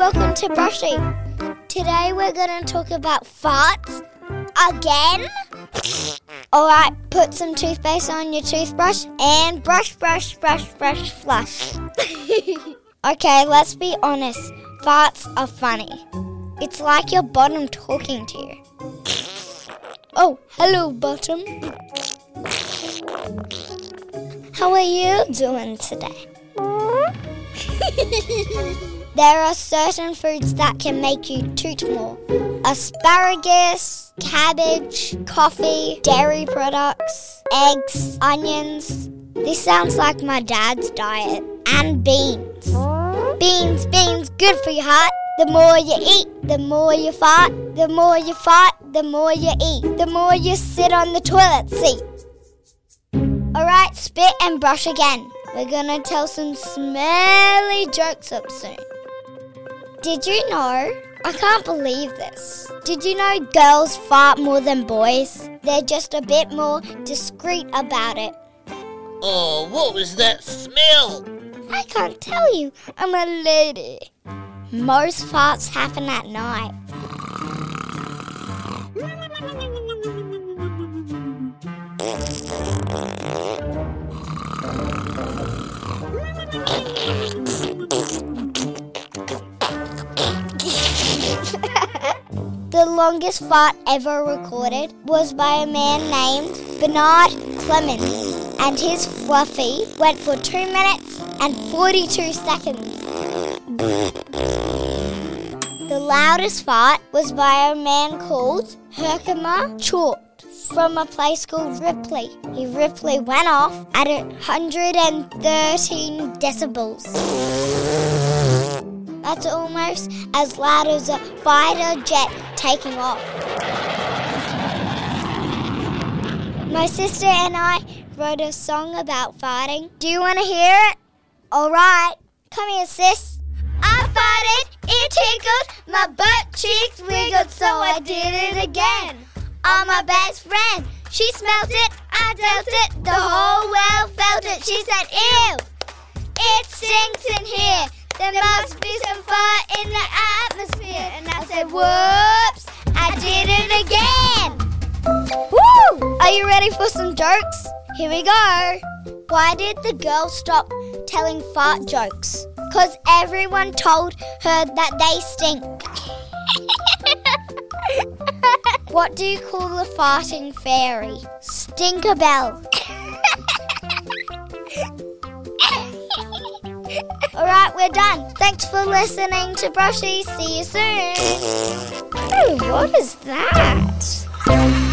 welcome to Brushy. Today we're going to talk about farts again. Alright, put some toothpaste on your toothbrush and brush, brush, brush, brush, flush. okay, let's be honest. Farts are funny. It's like your bottom talking to you. Oh, hello, bottom. How are you doing today? there are certain foods that can make you toot more asparagus, cabbage, coffee, dairy products, eggs, onions. This sounds like my dad's diet. And beans. Beans, beans, good for your heart. The more you eat, the more you fart. The more you fart, the more you eat. The more you sit on the toilet seat. Alright, spit and brush again. We're gonna tell some smelly jokes up soon. Did you know? I can't believe this. Did you know girls fart more than boys? They're just a bit more discreet about it. Oh, what was that smell? I can't tell you. I'm a lady. Most farts happen at night. The longest fart ever recorded was by a man named Bernard Clemens, and his fluffy went for 2 minutes and 42 seconds. The loudest fart was by a man called Herkimer Chort from a place called Ripley. He Ripley went off at 113 decibels. That's almost as loud as a fighter jet taking off. My sister and I wrote a song about farting. Do you want to hear it? All right. Come here, sis. I farted, it tickled, my butt cheeks wiggled, so I did it again. On my best friend, she smelt it, I dealt it, the whole world felt it. She said, Ew, it stinks in here. There must be some fire in the atmosphere. And I said, whoops, I did it again. Woo! Are you ready for some jokes? Here we go. Why did the girl stop telling fart jokes? Because everyone told her that they stink. what do you call the farting fairy? Stinkerbell. All right, we're done. Thanks for listening to Brushy. See you soon. Ooh, what is that?